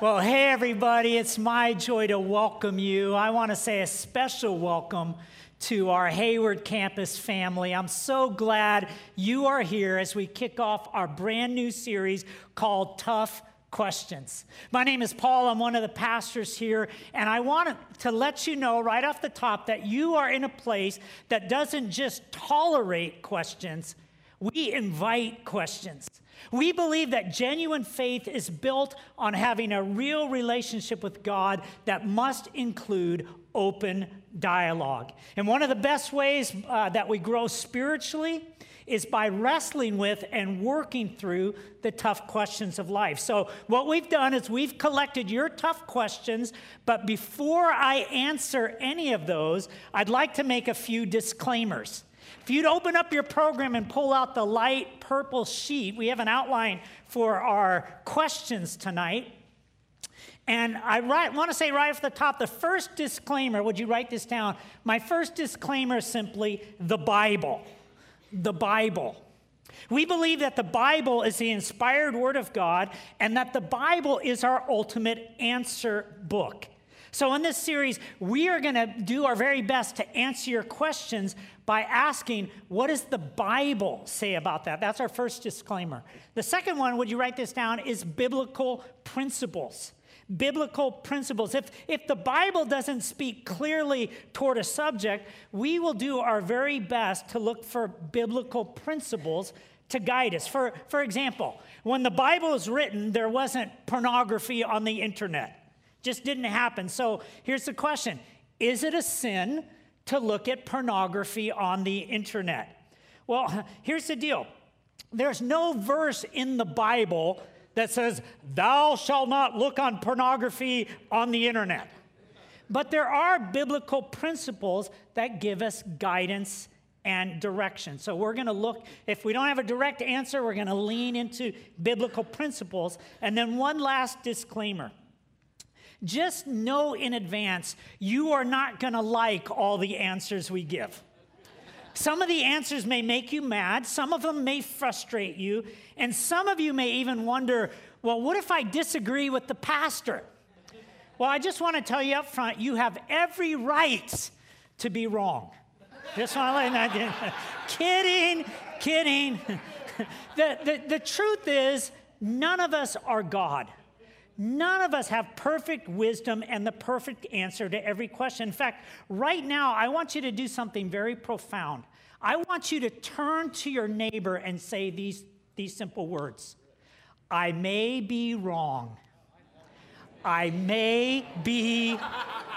Well, hey, everybody, it's my joy to welcome you. I want to say a special welcome to our Hayward campus family. I'm so glad you are here as we kick off our brand new series called Tough Questions. My name is Paul. I'm one of the pastors here, and I want to let you know right off the top that you are in a place that doesn't just tolerate questions, we invite questions. We believe that genuine faith is built on having a real relationship with God that must include open dialogue. And one of the best ways uh, that we grow spiritually is by wrestling with and working through the tough questions of life. So, what we've done is we've collected your tough questions, but before I answer any of those, I'd like to make a few disclaimers. If you'd open up your program and pull out the light purple sheet, we have an outline for our questions tonight. And I write, want to say right off the top the first disclaimer, would you write this down? My first disclaimer is simply the Bible. The Bible. We believe that the Bible is the inspired Word of God and that the Bible is our ultimate answer book. So, in this series, we are going to do our very best to answer your questions by asking, what does the Bible say about that? That's our first disclaimer. The second one, would you write this down, is biblical principles. Biblical principles. If, if the Bible doesn't speak clearly toward a subject, we will do our very best to look for biblical principles to guide us. For, for example, when the Bible was written, there wasn't pornography on the internet. Just didn't happen. So here's the question Is it a sin to look at pornography on the internet? Well, here's the deal there's no verse in the Bible that says, Thou shalt not look on pornography on the internet. But there are biblical principles that give us guidance and direction. So we're going to look, if we don't have a direct answer, we're going to lean into biblical principles. And then one last disclaimer just know in advance you are not going to like all the answers we give. Some of the answers may make you mad, some of them may frustrate you, and some of you may even wonder, well, what if I disagree with the pastor? Well, I just want to tell you up front, you have every right to be wrong. Just want to let you know. kidding, kidding. the, the, the truth is, none of us are God. None of us have perfect wisdom and the perfect answer to every question. In fact, right now, I want you to do something very profound. I want you to turn to your neighbor and say these, these simple words I may be wrong. I may be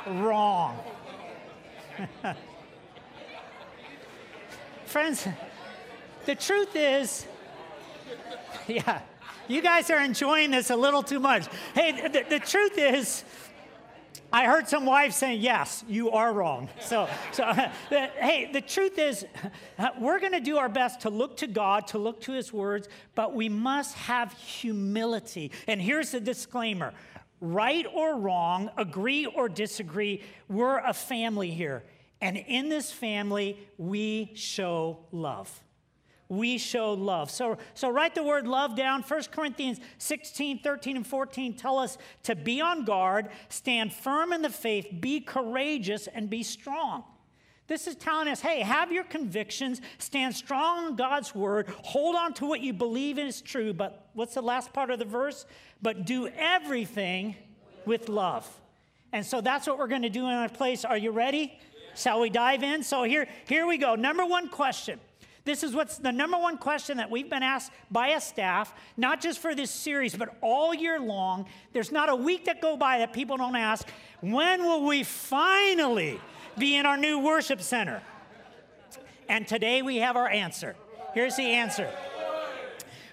wrong. Friends, the truth is, yeah. You guys are enjoying this a little too much. Hey, the, the truth is, I heard some wives saying, Yes, you are wrong. So, so the, hey, the truth is, we're going to do our best to look to God, to look to His words, but we must have humility. And here's the disclaimer right or wrong, agree or disagree, we're a family here. And in this family, we show love we show love. So, so write the word love down. 1 Corinthians 16, 13, and 14 tell us to be on guard, stand firm in the faith, be courageous, and be strong. This is telling us hey, have your convictions, stand strong on God's word, hold on to what you believe is true. But what's the last part of the verse? But do everything with love. And so that's what we're going to do in our place. Are you ready? Shall we dive in? So here, here we go. Number one question this is what's the number one question that we've been asked by a staff, not just for this series, but all year long. There's not a week that go by that people don't ask, when will we finally be in our new worship center? And today we have our answer. Here's the answer.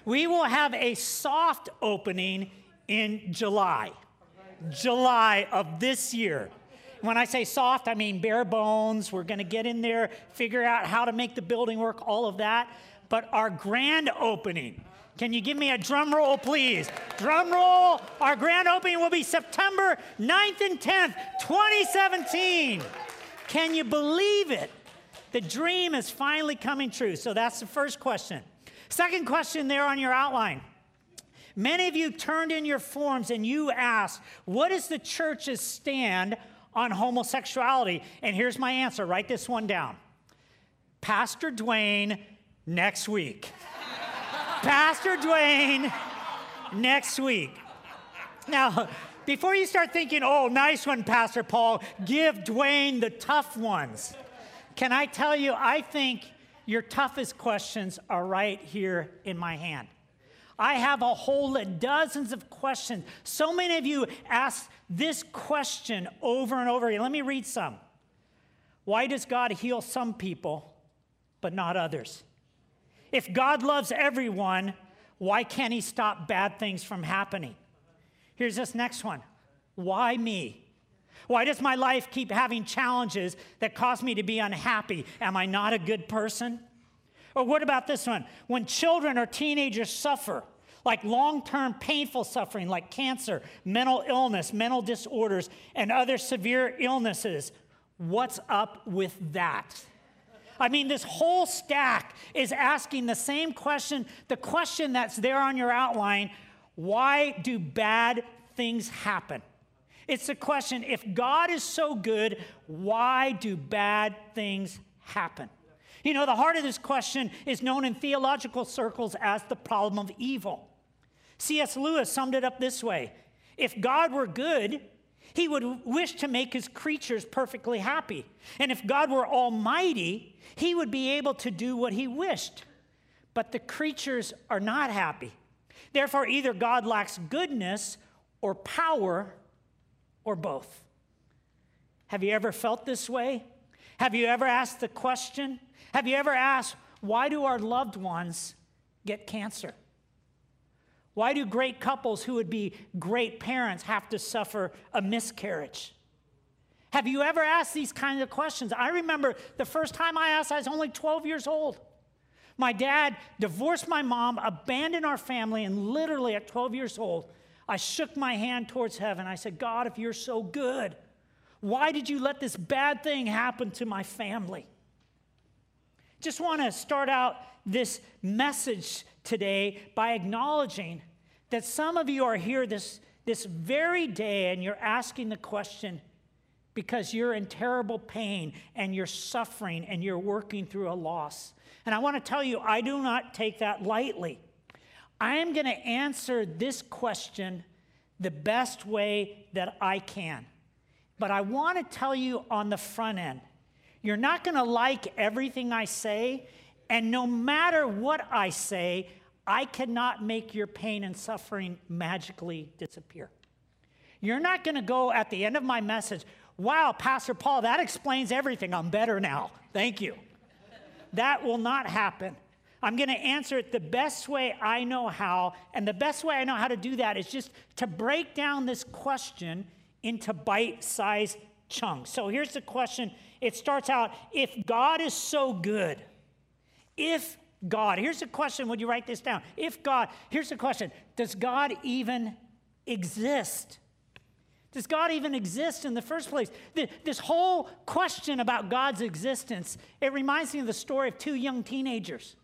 We will have a soft opening in July. July of this year. When I say soft, I mean bare bones. We're going to get in there, figure out how to make the building work, all of that. But our grand opening, can you give me a drum roll, please? Drum roll. Our grand opening will be September 9th and 10th, 2017. Can you believe it? The dream is finally coming true. So that's the first question. Second question there on your outline Many of you turned in your forms and you asked, What is the church's stand on homosexuality? And here's my answer write this one down Pastor Dwayne next week. Pastor Dwayne next week. Now, before you start thinking, oh, nice one, Pastor Paul, give Dwayne the tough ones. Can I tell you, I think your toughest questions are right here in my hand. I have a whole dozens of questions. So many of you ask this question over and over again. Let me read some. Why does God heal some people but not others? If God loves everyone, why can't He stop bad things from happening? Here's this next one Why me? Why does my life keep having challenges that cause me to be unhappy? Am I not a good person? Or what about this one? When children or teenagers suffer, like long term painful suffering, like cancer, mental illness, mental disorders, and other severe illnesses, what's up with that? I mean, this whole stack is asking the same question, the question that's there on your outline why do bad things happen? It's the question if God is so good, why do bad things happen? You know, the heart of this question is known in theological circles as the problem of evil. C.S. Lewis summed it up this way If God were good, he would wish to make his creatures perfectly happy. And if God were almighty, he would be able to do what he wished. But the creatures are not happy. Therefore, either God lacks goodness or power or both. Have you ever felt this way? Have you ever asked the question? Have you ever asked, why do our loved ones get cancer? Why do great couples who would be great parents have to suffer a miscarriage? Have you ever asked these kinds of questions? I remember the first time I asked, I was only 12 years old. My dad divorced my mom, abandoned our family, and literally at 12 years old, I shook my hand towards heaven. I said, God, if you're so good, why did you let this bad thing happen to my family? Just want to start out this message today by acknowledging that some of you are here this, this very day and you're asking the question because you're in terrible pain and you're suffering and you're working through a loss. And I want to tell you, I do not take that lightly. I am going to answer this question the best way that I can. But I want to tell you on the front end, you're not going to like everything I say, and no matter what I say, I cannot make your pain and suffering magically disappear. You're not going to go at the end of my message, wow, Pastor Paul, that explains everything. I'm better now. Thank you. that will not happen. I'm going to answer it the best way I know how. And the best way I know how to do that is just to break down this question into bite sized chunks. So here's the question it starts out if God is so good, if God, here's the question, would you write this down? If God, here's the question Does God even exist? Does God even exist in the first place? This whole question about God's existence, it reminds me of the story of two young teenagers.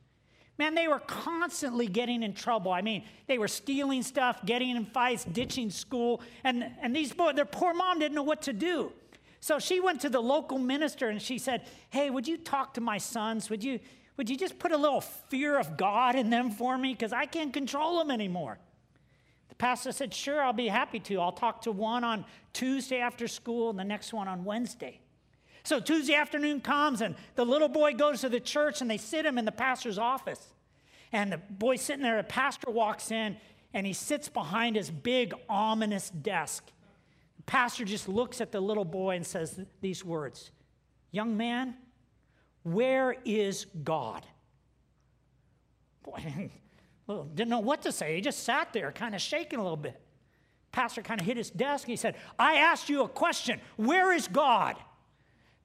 Man, they were constantly getting in trouble. I mean, they were stealing stuff, getting in fights, ditching school, and, and these boys, their poor mom didn't know what to do. So she went to the local minister and she said, Hey, would you talk to my sons? Would you, would you just put a little fear of God in them for me? Because I can't control them anymore. The pastor said, Sure, I'll be happy to. I'll talk to one on Tuesday after school and the next one on Wednesday. So Tuesday afternoon comes, and the little boy goes to the church, and they sit him in the pastor's office. And the boy sitting there, the pastor walks in, and he sits behind his big, ominous desk. The pastor just looks at the little boy and says these words Young man, where is God? Boy, didn't know what to say. He just sat there, kind of shaking a little bit. Pastor kind of hit his desk he said, I asked you a question. Where is God?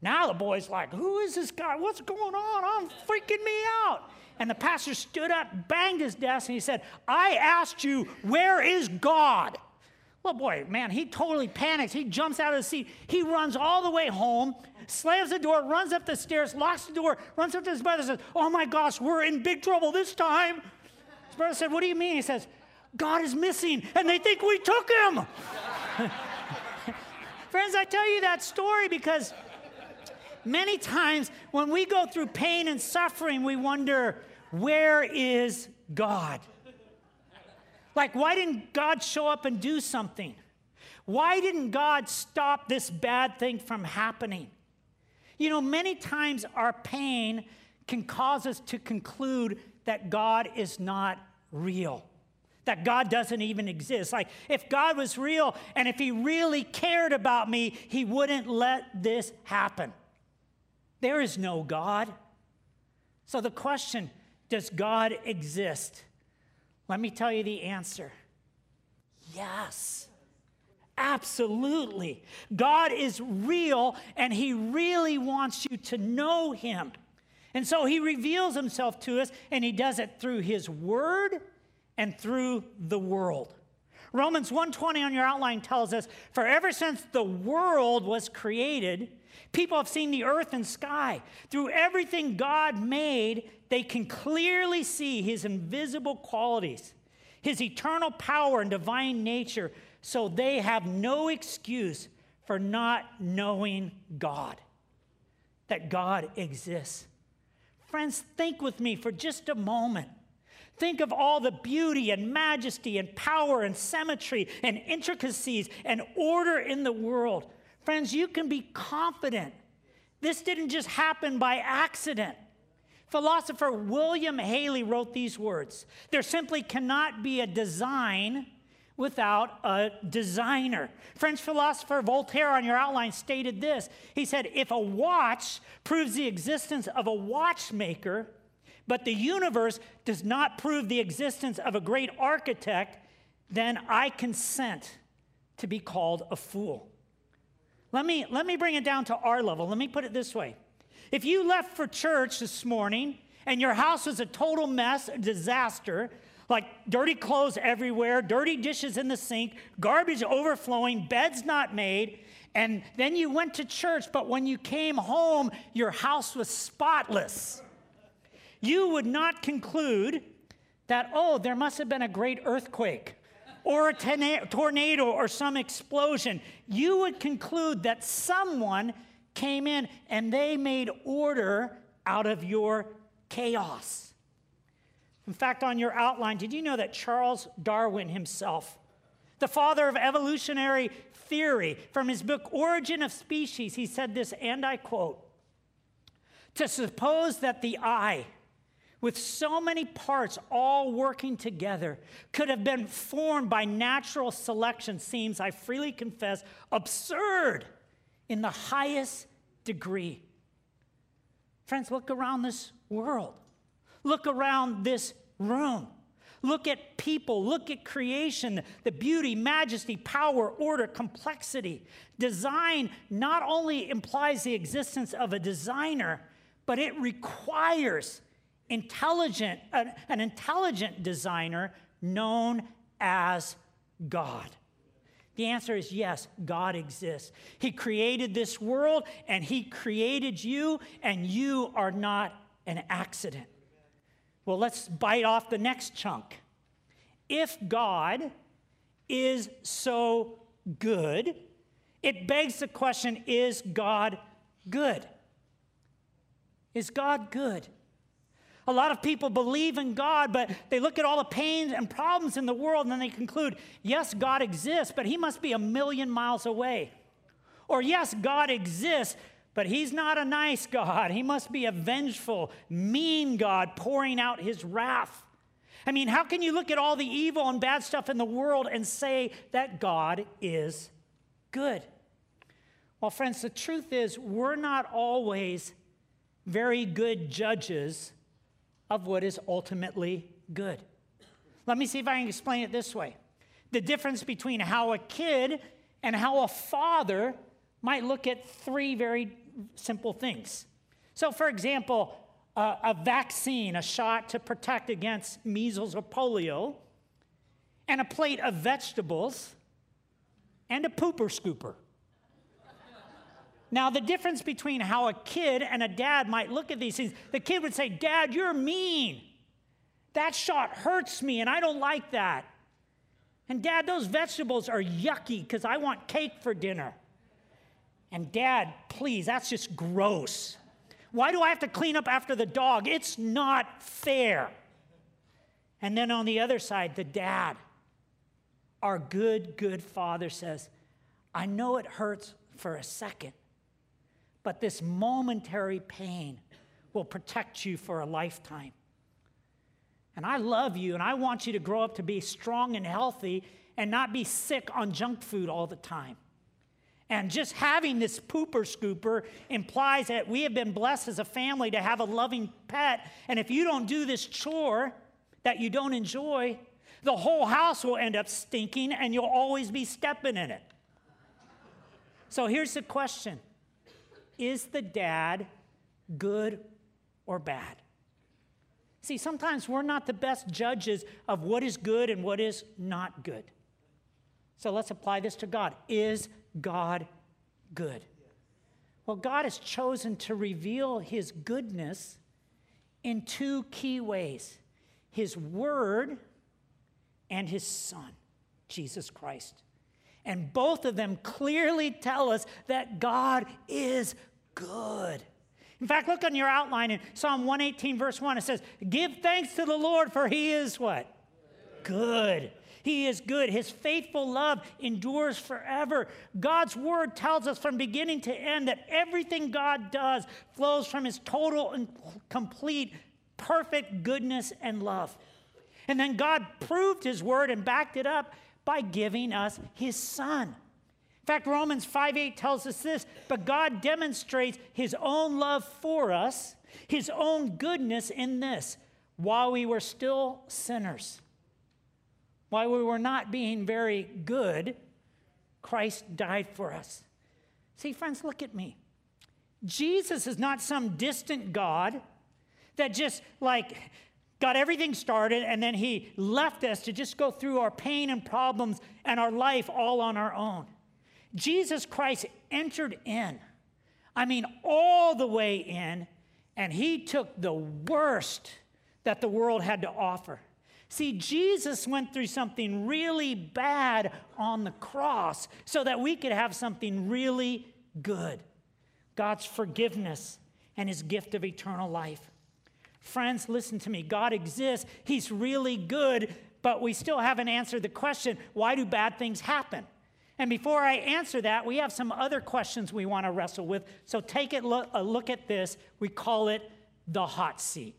Now the boy's like, Who is this guy? What's going on? I'm freaking me out. And the pastor stood up, banged his desk, and he said, I asked you, where is God? Well, boy, man, he totally panics. He jumps out of the seat. He runs all the way home, slams the door, runs up the stairs, locks the door, runs up to his brother, says, Oh my gosh, we're in big trouble this time. His brother said, What do you mean? He says, God is missing, and they think we took him. Friends, I tell you that story because many times when we go through pain and suffering, we wonder, where is God? Like, why didn't God show up and do something? Why didn't God stop this bad thing from happening? You know, many times our pain can cause us to conclude that God is not real, that God doesn't even exist. Like, if God was real and if He really cared about me, He wouldn't let this happen. There is no God. So the question does God exist? Let me tell you the answer yes. Absolutely. God is real and He really wants you to know Him. And so He reveals Himself to us and He does it through His Word and through the world. Romans 1:20 on your outline tells us for ever since the world was created people have seen the earth and sky through everything God made they can clearly see his invisible qualities his eternal power and divine nature so they have no excuse for not knowing God, that God exists. Friends, think with me for just a moment. Think of all the beauty and majesty and power and symmetry and intricacies and order in the world. Friends, you can be confident. This didn't just happen by accident. Philosopher William Paley wrote these words There simply cannot be a design without a designer. French philosopher Voltaire, on your outline, stated this. He said, If a watch proves the existence of a watchmaker, but the universe does not prove the existence of a great architect, then I consent to be called a fool. Let me, let me bring it down to our level. Let me put it this way. If you left for church this morning and your house was a total mess, a disaster, like dirty clothes everywhere, dirty dishes in the sink, garbage overflowing, beds not made. And then you went to church, but when you came home, your house was spotless. You would not conclude that, oh, there must have been a great earthquake or a tornado or some explosion. You would conclude that someone came in and they made order out of your chaos. In fact, on your outline, did you know that Charles Darwin himself, the father of evolutionary theory, from his book Origin of Species, he said this, and I quote To suppose that the eye, with so many parts all working together, could have been formed by natural selection seems, I freely confess, absurd in the highest degree. Friends, look around this world. Look around this room. Look at people, look at creation, the beauty, majesty, power, order, complexity. Design not only implies the existence of a designer, but it requires intelligent, an, intelligent designer known as God. The answer is yes, God exists. He created this world and He created you, and you are not an accident. Well, let's bite off the next chunk. If God is so good, it begs the question is God good? Is God good? A lot of people believe in God, but they look at all the pains and problems in the world and then they conclude, yes, God exists, but he must be a million miles away. Or, yes, God exists, but he's not a nice God. He must be a vengeful, mean God pouring out his wrath. I mean, how can you look at all the evil and bad stuff in the world and say that God is good? Well, friends, the truth is, we're not always very good judges of what is ultimately good. Let me see if I can explain it this way the difference between how a kid and how a father might look at three very simple things. So, for example, uh, a vaccine, a shot to protect against measles or polio, and a plate of vegetables, and a pooper scooper. Now, the difference between how a kid and a dad might look at these things, the kid would say, Dad, you're mean. That shot hurts me, and I don't like that. And dad, those vegetables are yucky because I want cake for dinner. And dad, please, that's just gross. Why do I have to clean up after the dog? It's not fair. And then on the other side, the dad, our good, good father says, I know it hurts for a second, but this momentary pain will protect you for a lifetime. And I love you, and I want you to grow up to be strong and healthy and not be sick on junk food all the time. And just having this pooper scooper implies that we have been blessed as a family to have a loving pet. And if you don't do this chore that you don't enjoy, the whole house will end up stinking and you'll always be stepping in it. So here's the question Is the dad good or bad? See, sometimes we're not the best judges of what is good and what is not good. So let's apply this to God. Is God good? Well, God has chosen to reveal his goodness in two key ways his word and his son, Jesus Christ. And both of them clearly tell us that God is good. In fact, look on your outline in Psalm 118, verse 1. It says, Give thanks to the Lord, for he is what? Good. He is good. His faithful love endures forever. God's word tells us from beginning to end that everything God does flows from his total and complete, perfect goodness and love. And then God proved his word and backed it up by giving us his son. In fact, Romans 5 8 tells us this, but God demonstrates his own love for us, his own goodness in this. While we were still sinners, while we were not being very good, Christ died for us. See, friends, look at me. Jesus is not some distant God that just like got everything started and then he left us to just go through our pain and problems and our life all on our own. Jesus Christ entered in, I mean, all the way in, and he took the worst that the world had to offer. See, Jesus went through something really bad on the cross so that we could have something really good God's forgiveness and his gift of eternal life. Friends, listen to me. God exists, he's really good, but we still haven't answered the question why do bad things happen? And before I answer that, we have some other questions we want to wrestle with. So take a look at this. We call it the hot seat.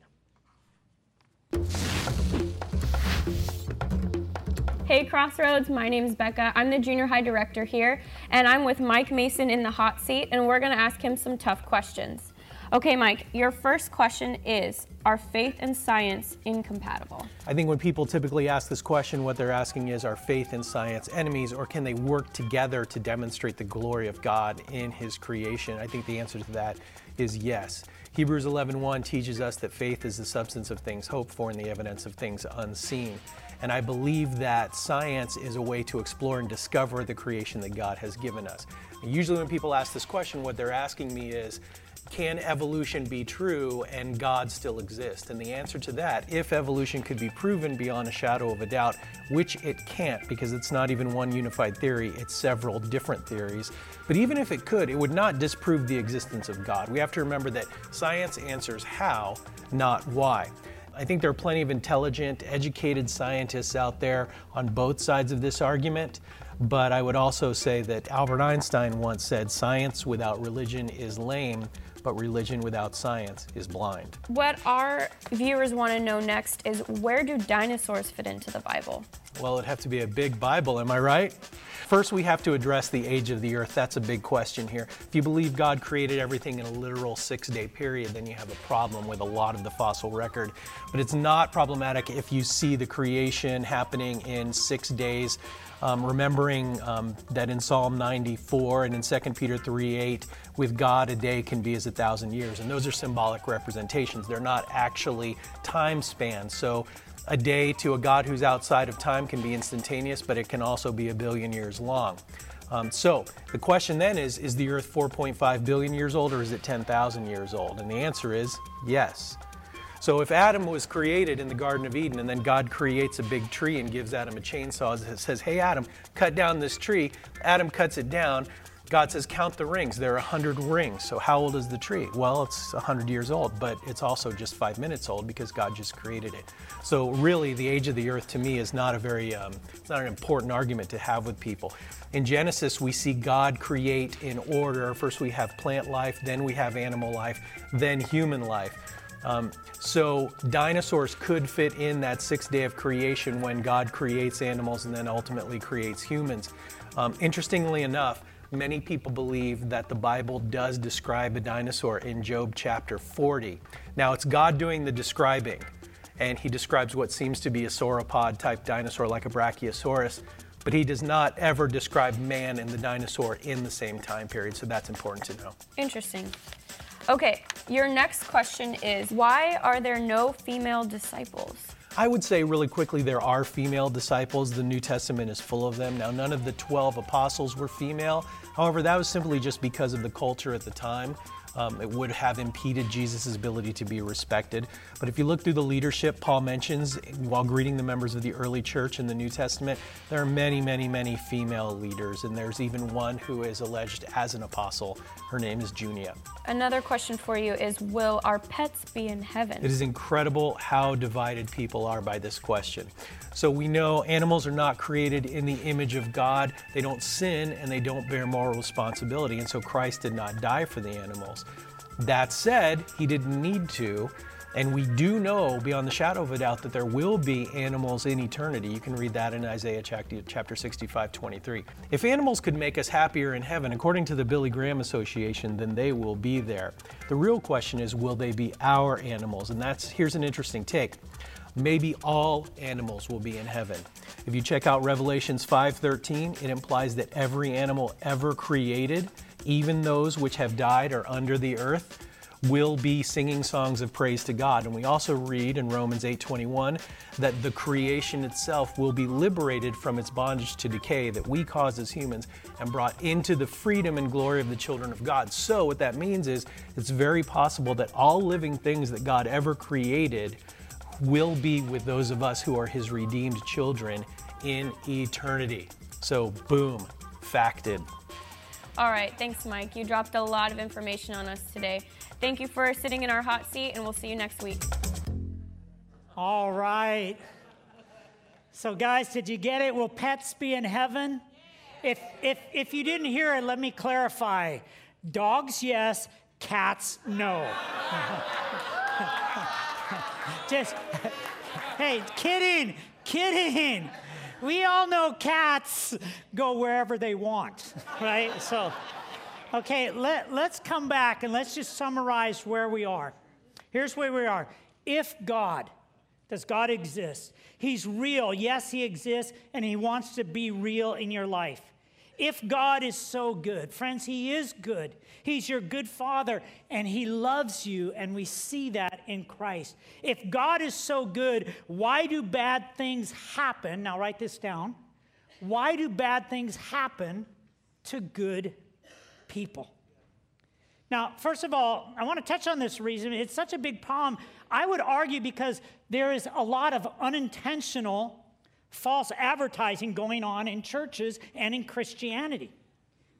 Hey Crossroads, my name is Becca. I'm the junior high director here, and I'm with Mike Mason in the hot seat, and we're going to ask him some tough questions. Okay, Mike, your first question is Are faith and science incompatible? I think when people typically ask this question, what they're asking is Are faith and science enemies, or can they work together to demonstrate the glory of God in His creation? I think the answer to that is yes. Hebrews 11:1 teaches us that faith is the substance of things hoped for and the evidence of things unseen. And I believe that science is a way to explore and discover the creation that God has given us. Usually, when people ask this question, what they're asking me is, can evolution be true and God still exist? And the answer to that, if evolution could be proven beyond a shadow of a doubt, which it can't because it's not even one unified theory, it's several different theories. But even if it could, it would not disprove the existence of God. We have to remember that science answers how, not why. I think there are plenty of intelligent, educated scientists out there on both sides of this argument. But I would also say that Albert Einstein once said, Science without religion is lame, but religion without science is blind. What our viewers want to know next is where do dinosaurs fit into the Bible? Well, it'd have to be a big Bible, am I right? First, we have to address the age of the earth. That's a big question here. If you believe God created everything in a literal six day period, then you have a problem with a lot of the fossil record. But it's not problematic if you see the creation happening in six days. Um, remembering um, that in Psalm 94 and in 2 Peter 3 8, with God a day can be as a thousand years. And those are symbolic representations. They're not actually time spans. So a day to a God who's outside of time can be instantaneous, but it can also be a billion years long. Um, so the question then is Is the Earth 4.5 billion years old or is it 10,000 years old? And the answer is yes. So if Adam was created in the Garden of Eden and then God creates a big tree and gives Adam a chainsaw and says, Hey, Adam, cut down this tree, Adam cuts it down. God says, Count the rings. There are 100 rings. So, how old is the tree? Well, it's 100 years old, but it's also just five minutes old because God just created it. So, really, the age of the earth to me is not a very, um, it's not an important argument to have with people. In Genesis, we see God create in order. First, we have plant life, then we have animal life, then human life. Um, so dinosaurs could fit in that sixth day of creation when God creates animals and then ultimately creates humans. Um, interestingly enough, many people believe that the Bible does describe a dinosaur in Job chapter 40. Now, it's God doing the describing, and he describes what seems to be a sauropod type dinosaur like a Brachiosaurus, but he does not ever describe man and the dinosaur in the same time period, so that's important to know. Interesting. Okay, your next question is why are there no female disciples? I would say really quickly there are female disciples. The New Testament is full of them. Now, none of the 12 apostles were female. However, that was simply just because of the culture at the time. Um, it would have impeded Jesus' ability to be respected. But if you look through the leadership, Paul mentions while greeting the members of the early church in the New Testament, there are many, many, many female leaders, and there's even one who is alleged as an apostle. Her name is Junia. Another question for you is Will our pets be in heaven? It is incredible how divided people are by this question. So we know animals are not created in the image of God. They don't sin and they don't bear moral responsibility. And so Christ did not die for the animals. That said, he didn't need to. And we do know beyond the shadow of a doubt that there will be animals in eternity. You can read that in Isaiah chapter 65, 23. If animals could make us happier in heaven, according to the Billy Graham Association, then they will be there. The real question is, will they be our animals? And that's here's an interesting take maybe all animals will be in heaven. If you check out Revelations 5:13, it implies that every animal ever created, even those which have died or under the earth, will be singing songs of praise to God. And we also read in Romans 8:21 that the creation itself will be liberated from its bondage to decay that we cause as humans and brought into the freedom and glory of the children of God. So what that means is it's very possible that all living things that God ever created will be with those of us who are his redeemed children in eternity. So, boom, facted. All right, thanks, Mike. You dropped a lot of information on us today. Thank you for sitting in our hot seat, and we'll see you next week. All right. So, guys, did you get it? Will pets be in heaven? If, if, if you didn't hear it, let me clarify. Dogs, yes. Cats, no. Just, hey, kidding, kidding. We all know cats go wherever they want, right? So, okay, let, let's come back and let's just summarize where we are. Here's where we are. If God, does God exist? He's real. Yes, He exists, and He wants to be real in your life. If God is so good, friends, He is good. He's your good Father, and He loves you, and we see that in Christ. If God is so good, why do bad things happen? Now, write this down. Why do bad things happen to good people? Now, first of all, I want to touch on this reason. It's such a big problem. I would argue because there is a lot of unintentional false advertising going on in churches and in Christianity.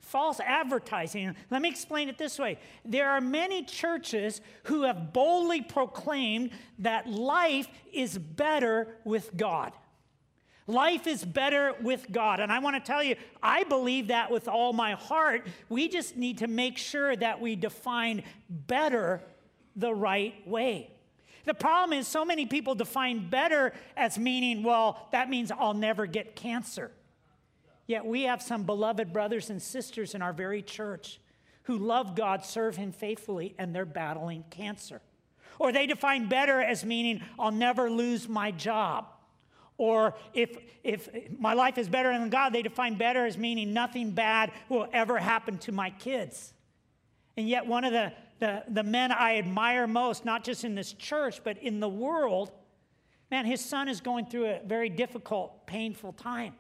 False advertising. Let me explain it this way. There are many churches who have boldly proclaimed that life is better with God. Life is better with God. And I want to tell you, I believe that with all my heart. We just need to make sure that we define better the right way. The problem is, so many people define better as meaning, well, that means I'll never get cancer. Yet we have some beloved brothers and sisters in our very church who love God, serve Him faithfully, and they're battling cancer. Or they define better as meaning, I'll never lose my job. Or if, if my life is better than God, they define better as meaning nothing bad will ever happen to my kids. And yet, one of the the, the men I admire most, not just in this church, but in the world, man, his son is going through a very difficult, painful time.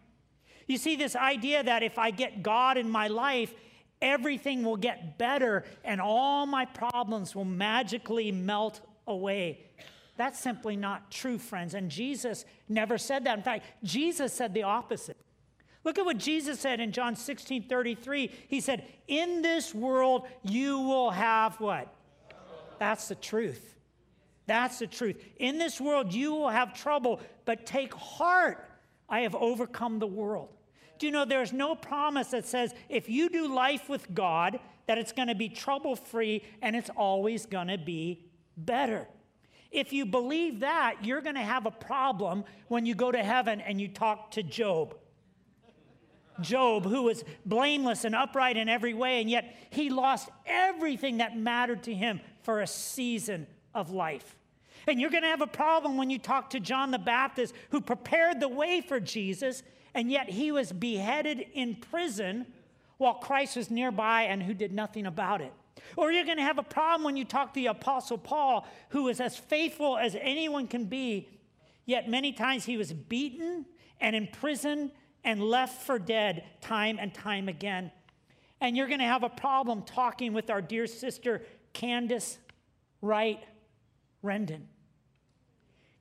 You see, this idea that if I get God in my life, everything will get better and all my problems will magically melt away. That's simply not true, friends. And Jesus never said that. In fact, Jesus said the opposite. Look at what Jesus said in John 16 33. He said, In this world you will have what? That's the truth. That's the truth. In this world you will have trouble, but take heart. I have overcome the world. Do you know there's no promise that says if you do life with God, that it's going to be trouble free and it's always going to be better? If you believe that, you're going to have a problem when you go to heaven and you talk to Job. Job, who was blameless and upright in every way, and yet he lost everything that mattered to him for a season of life. And you're going to have a problem when you talk to John the Baptist, who prepared the way for Jesus, and yet he was beheaded in prison while Christ was nearby and who did nothing about it. Or you're going to have a problem when you talk to the Apostle Paul, who was as faithful as anyone can be, yet many times he was beaten and imprisoned and left for dead time and time again. And you're going to have a problem talking with our dear sister, Candace Wright Rendon.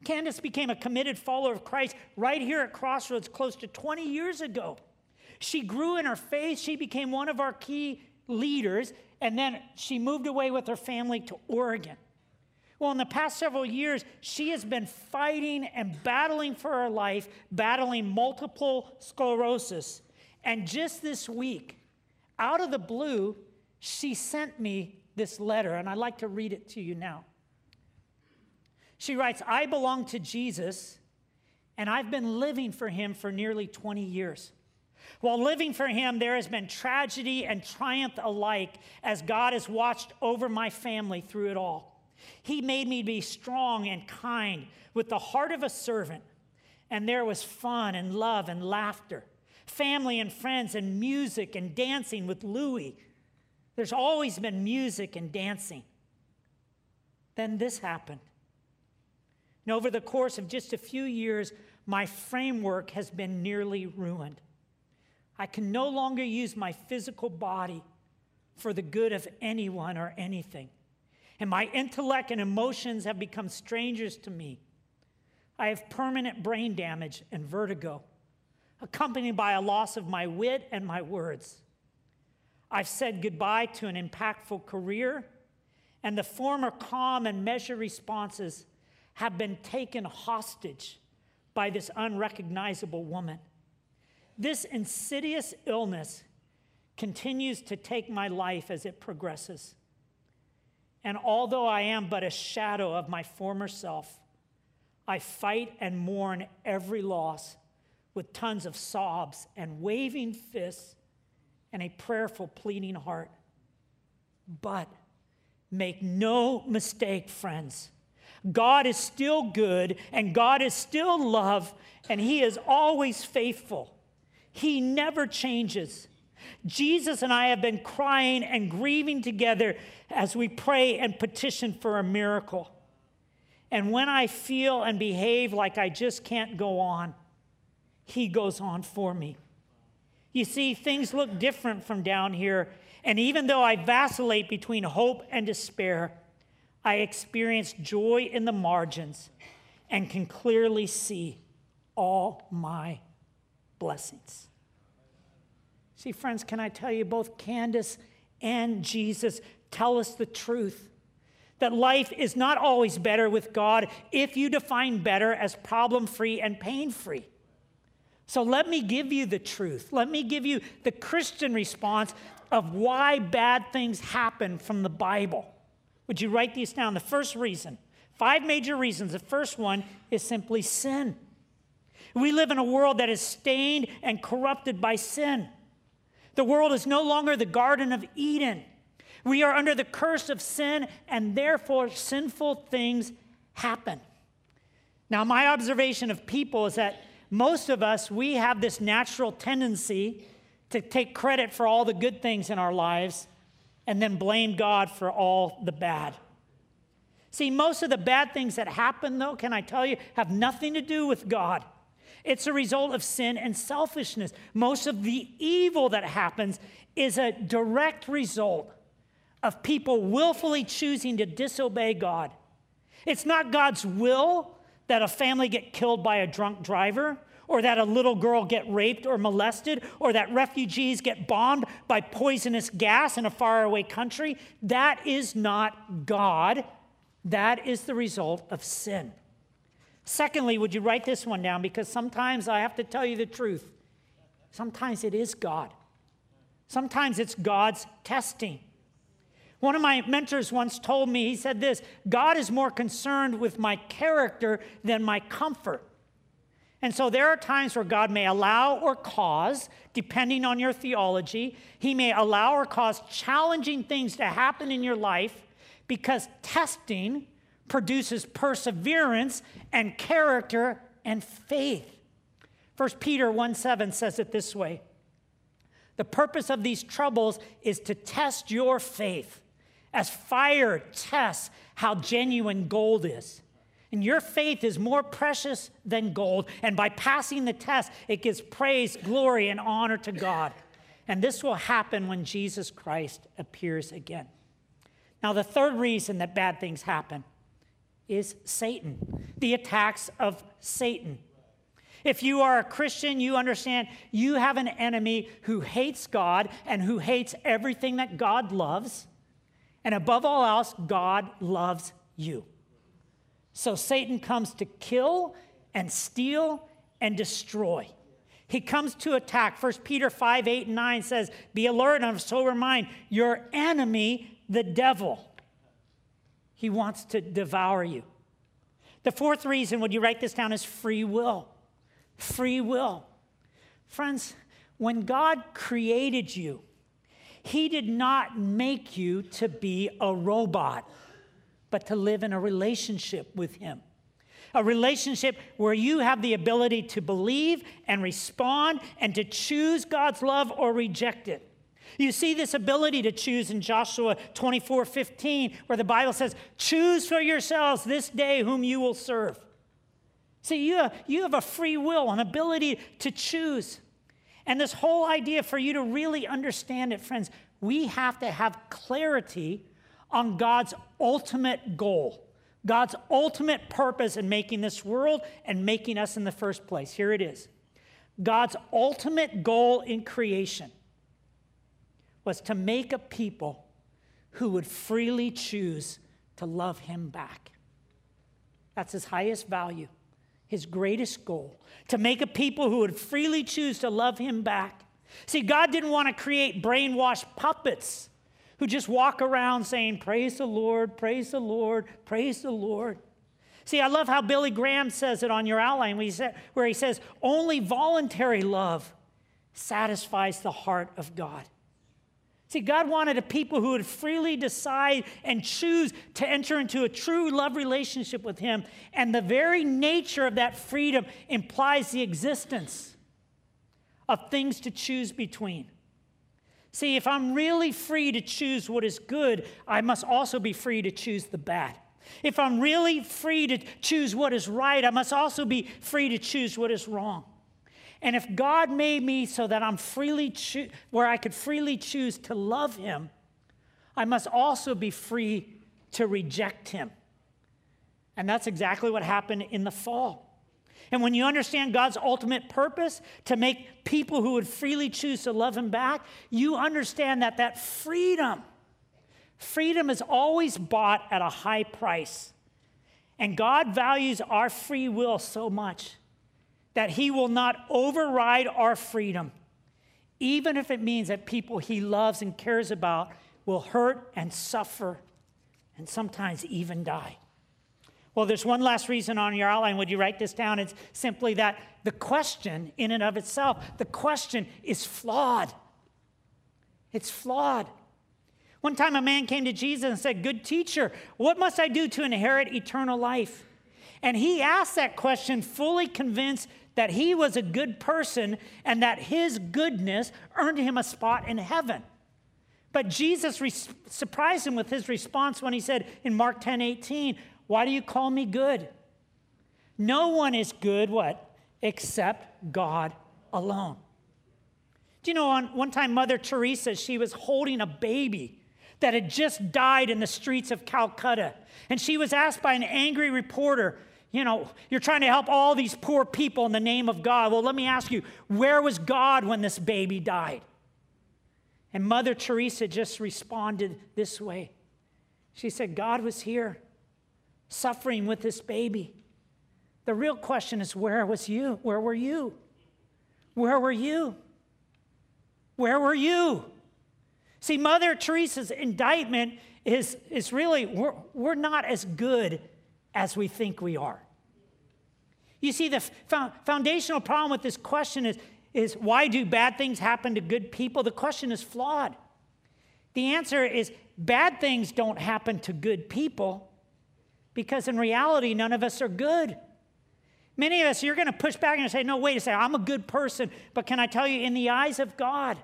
Candace became a committed follower of Christ right here at Crossroads close to 20 years ago. She grew in her faith. She became one of our key leaders, and then she moved away with her family to Oregon. Well, in the past several years, she has been fighting and battling for her life, battling multiple sclerosis. And just this week, out of the blue, she sent me this letter, and I'd like to read it to you now. She writes, I belong to Jesus, and I've been living for him for nearly 20 years. While living for him, there has been tragedy and triumph alike as God has watched over my family through it all. He made me be strong and kind with the heart of a servant. And there was fun and love and laughter, family and friends, and music and dancing with Louis. There's always been music and dancing. Then this happened. And over the course of just a few years, my framework has been nearly ruined. I can no longer use my physical body for the good of anyone or anything and my intellect and emotions have become strangers to me. I have permanent brain damage and vertigo, accompanied by a loss of my wit and my words. I've said goodbye to an impactful career, and the former calm and measured responses have been taken hostage by this unrecognizable woman. This insidious illness continues to take my life as it progresses. And although I am but a shadow of my former self, I fight and mourn every loss with tons of sobs and waving fists and a prayerful, pleading heart. But make no mistake, friends. God is still good and God is still love and He is always faithful. He never changes. Jesus and I have been crying and grieving together as we pray and petition for a miracle. And when I feel and behave like I just can't go on, He goes on for me. You see, things look different from down here. And even though I vacillate between hope and despair, I experience joy in the margins and can clearly see all my blessings. See, friends, can I tell you, both Candace and Jesus tell us the truth that life is not always better with God if you define better as problem free and pain free. So let me give you the truth. Let me give you the Christian response of why bad things happen from the Bible. Would you write these down? The first reason, five major reasons. The first one is simply sin. We live in a world that is stained and corrupted by sin. The world is no longer the Garden of Eden. We are under the curse of sin, and therefore sinful things happen. Now, my observation of people is that most of us, we have this natural tendency to take credit for all the good things in our lives and then blame God for all the bad. See, most of the bad things that happen, though, can I tell you, have nothing to do with God. It's a result of sin and selfishness. Most of the evil that happens is a direct result of people willfully choosing to disobey God. It's not God's will that a family get killed by a drunk driver, or that a little girl get raped or molested, or that refugees get bombed by poisonous gas in a faraway country. That is not God. That is the result of sin. Secondly, would you write this one down? Because sometimes I have to tell you the truth. Sometimes it is God. Sometimes it's God's testing. One of my mentors once told me, he said this God is more concerned with my character than my comfort. And so there are times where God may allow or cause, depending on your theology, He may allow or cause challenging things to happen in your life because testing produces perseverance and character and faith. 1 Peter 1 7 says it this way The purpose of these troubles is to test your faith as fire tests how genuine gold is. And your faith is more precious than gold. And by passing the test, it gives praise, glory, and honor to God. And this will happen when Jesus Christ appears again. Now, the third reason that bad things happen is Satan, the attacks of Satan. If you are a Christian, you understand you have an enemy who hates God and who hates everything that God loves. And above all else, God loves you. So Satan comes to kill and steal and destroy. He comes to attack. 1 Peter 5 8 and 9 says, Be alert and of sober mind. Your enemy, the devil, he wants to devour you. The fourth reason, would you write this down, is free will. Free will. Friends, when God created you, he did not make you to be a robot, but to live in a relationship with Him. A relationship where you have the ability to believe and respond and to choose God's love or reject it. You see this ability to choose in Joshua 24 15, where the Bible says, Choose for yourselves this day whom you will serve. See, you have, you have a free will, an ability to choose. And this whole idea for you to really understand it, friends, we have to have clarity on God's ultimate goal, God's ultimate purpose in making this world and making us in the first place. Here it is God's ultimate goal in creation was to make a people who would freely choose to love Him back. That's His highest value his greatest goal to make a people who would freely choose to love him back. See, God didn't want to create brainwashed puppets who just walk around saying, Praise the Lord, praise the Lord, praise the Lord. See, I love how Billy Graham says it on your outline where he says, Only voluntary love satisfies the heart of God. See, God wanted a people who would freely decide and choose to enter into a true love relationship with Him. And the very nature of that freedom implies the existence of things to choose between. See, if I'm really free to choose what is good, I must also be free to choose the bad. If I'm really free to choose what is right, I must also be free to choose what is wrong. And if God made me so that I'm freely cho- where I could freely choose to love him, I must also be free to reject him. And that's exactly what happened in the fall. And when you understand God's ultimate purpose to make people who would freely choose to love him back, you understand that that freedom freedom is always bought at a high price. And God values our free will so much that He will not override our freedom, even if it means that people He loves and cares about will hurt and suffer and sometimes even die. Well, there's one last reason on your outline. Would you write this down? It's simply that the question, in and of itself, the question is flawed. It's flawed. One time a man came to Jesus and said, Good teacher, what must I do to inherit eternal life? And he asked that question fully convinced that he was a good person and that his goodness earned him a spot in heaven. But Jesus re- surprised him with his response when he said in Mark 10 18, Why do you call me good? No one is good, what? Except God alone. Do you know, on one time, Mother Teresa, she was holding a baby that had just died in the streets of Calcutta. And she was asked by an angry reporter, You know, you're trying to help all these poor people in the name of God. Well, let me ask you, where was God when this baby died? And Mother Teresa just responded this way She said, God was here, suffering with this baby. The real question is, where was you? Where were you? Where were you? Where were you? See, Mother Teresa's indictment is, is really, we're, we're not as good as we think we are. You see, the foundational problem with this question is, is why do bad things happen to good people? The question is flawed. The answer is bad things don't happen to good people because in reality, none of us are good. Many of us, you're going to push back and say, no, wait a second, I'm a good person. But can I tell you, in the eyes of God,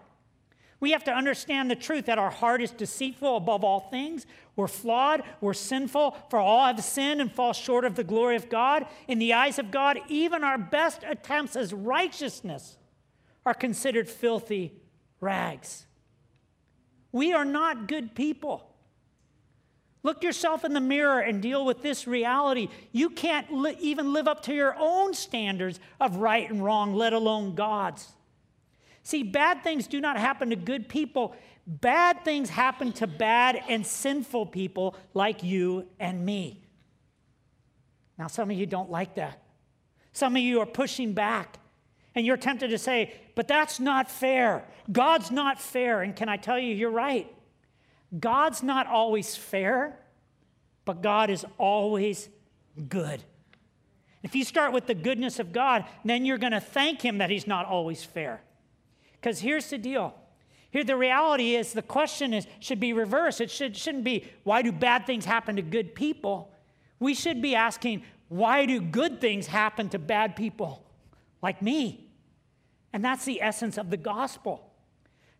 we have to understand the truth that our heart is deceitful above all things. We're flawed. We're sinful. For all have sinned and fall short of the glory of God. In the eyes of God, even our best attempts as righteousness are considered filthy rags. We are not good people. Look yourself in the mirror and deal with this reality. You can't li- even live up to your own standards of right and wrong, let alone God's. See, bad things do not happen to good people. Bad things happen to bad and sinful people like you and me. Now, some of you don't like that. Some of you are pushing back and you're tempted to say, but that's not fair. God's not fair. And can I tell you, you're right. God's not always fair, but God is always good. If you start with the goodness of God, then you're going to thank Him that He's not always fair. Because here's the deal. Here, the reality is the question is should be reversed. It should, shouldn't be, why do bad things happen to good people? We should be asking, why do good things happen to bad people like me? And that's the essence of the gospel.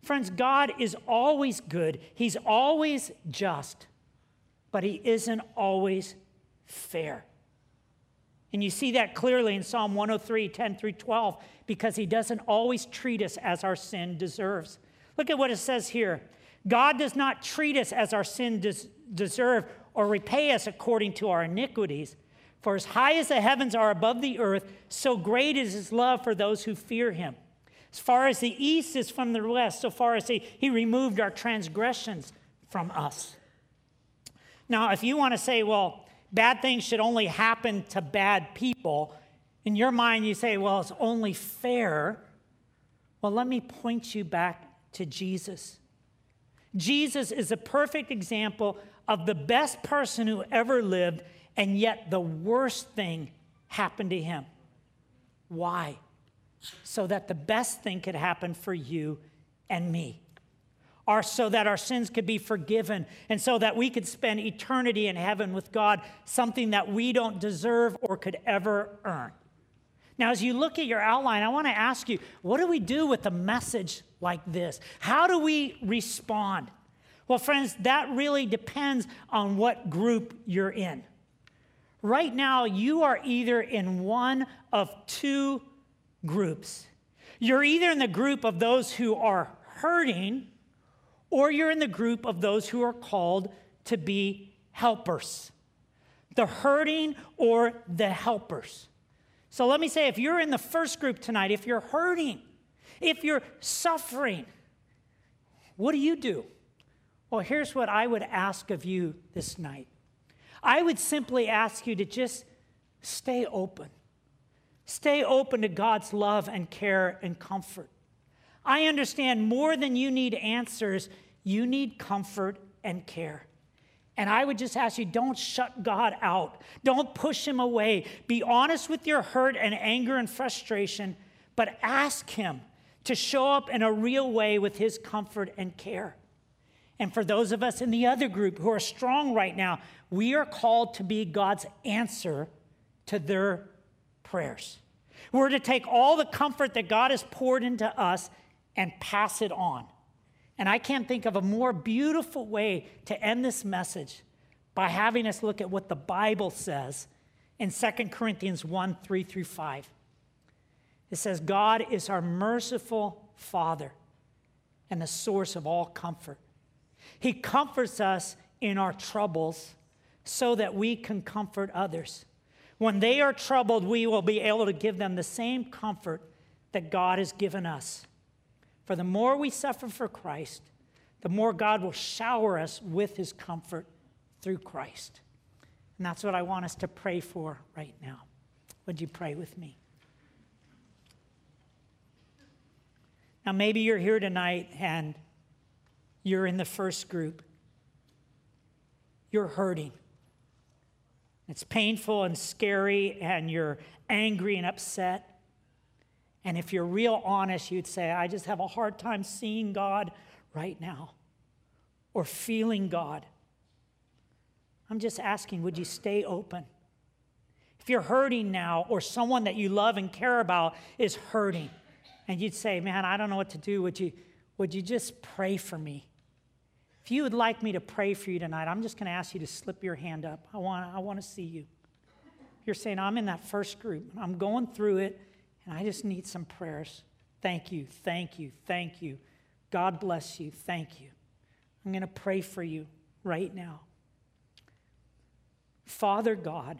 Friends, God is always good, He's always just, but He isn't always fair. And you see that clearly in Psalm 103, 10 through 12, because he doesn't always treat us as our sin deserves. Look at what it says here God does not treat us as our sin des- deserve or repay us according to our iniquities. For as high as the heavens are above the earth, so great is his love for those who fear him. As far as the east is from the west, so far as he, he removed our transgressions from us. Now, if you want to say, well, bad things should only happen to bad people, in your mind you say, well, it's only fair. Well, let me point you back to Jesus. Jesus is a perfect example of the best person who ever lived, and yet the worst thing happened to him. Why? So that the best thing could happen for you and me are so that our sins could be forgiven and so that we could spend eternity in heaven with God, something that we don't deserve or could ever earn. Now, as you look at your outline, I want to ask you what do we do with a message like this? How do we respond? Well, friends, that really depends on what group you're in. Right now, you are either in one of two groups. You're either in the group of those who are hurting or you're in the group of those who are called to be helpers the hurting or the helpers. So let me say if you're in the first group tonight, if you're hurting, if you're suffering, what do you do? Well, here's what I would ask of you this night I would simply ask you to just stay open. Stay open to God's love and care and comfort. I understand more than you need answers, you need comfort and care. And I would just ask you don't shut God out. Don't push him away. Be honest with your hurt and anger and frustration, but ask him to show up in a real way with his comfort and care. And for those of us in the other group who are strong right now, we are called to be God's answer to their prayers. We're to take all the comfort that God has poured into us and pass it on. And I can't think of a more beautiful way to end this message by having us look at what the Bible says in 2 Corinthians 1 3 through 5. It says, God is our merciful Father and the source of all comfort. He comforts us in our troubles so that we can comfort others. When they are troubled, we will be able to give them the same comfort that God has given us. For the more we suffer for Christ, the more God will shower us with his comfort through Christ. And that's what I want us to pray for right now. Would you pray with me? Now, maybe you're here tonight and you're in the first group. You're hurting. It's painful and scary, and you're angry and upset. And if you're real honest, you'd say, I just have a hard time seeing God right now or feeling God. I'm just asking, would you stay open? If you're hurting now, or someone that you love and care about is hurting, and you'd say, Man, I don't know what to do, would you, would you just pray for me? If you would like me to pray for you tonight, I'm just going to ask you to slip your hand up. I want, I want to see you. You're saying, I'm in that first group, I'm going through it, and I just need some prayers. Thank you, thank you, thank you. God bless you, thank you. I'm going to pray for you right now. Father God,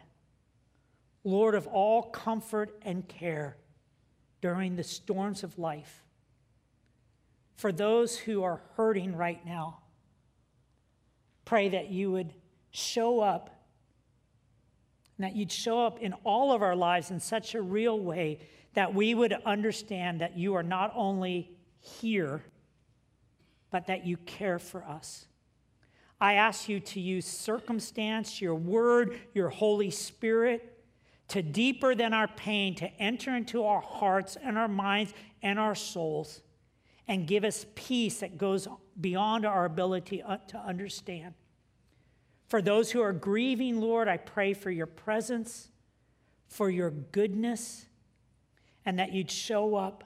Lord of all comfort and care during the storms of life, for those who are hurting right now, pray that you would show up, and that you'd show up in all of our lives in such a real way that we would understand that you are not only here, but that you care for us. I ask you to use circumstance, your word, your Holy Spirit to deeper than our pain, to enter into our hearts and our minds and our souls and give us peace that goes beyond our ability uh, to understand. For those who are grieving, Lord, I pray for your presence, for your goodness, and that you'd show up.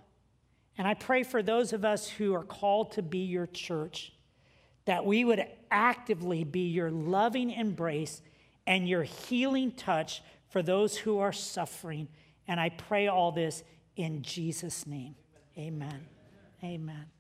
And I pray for those of us who are called to be your church that we would actively be your loving embrace and your healing touch for those who are suffering. And I pray all this in Jesus' name. Amen. Amen.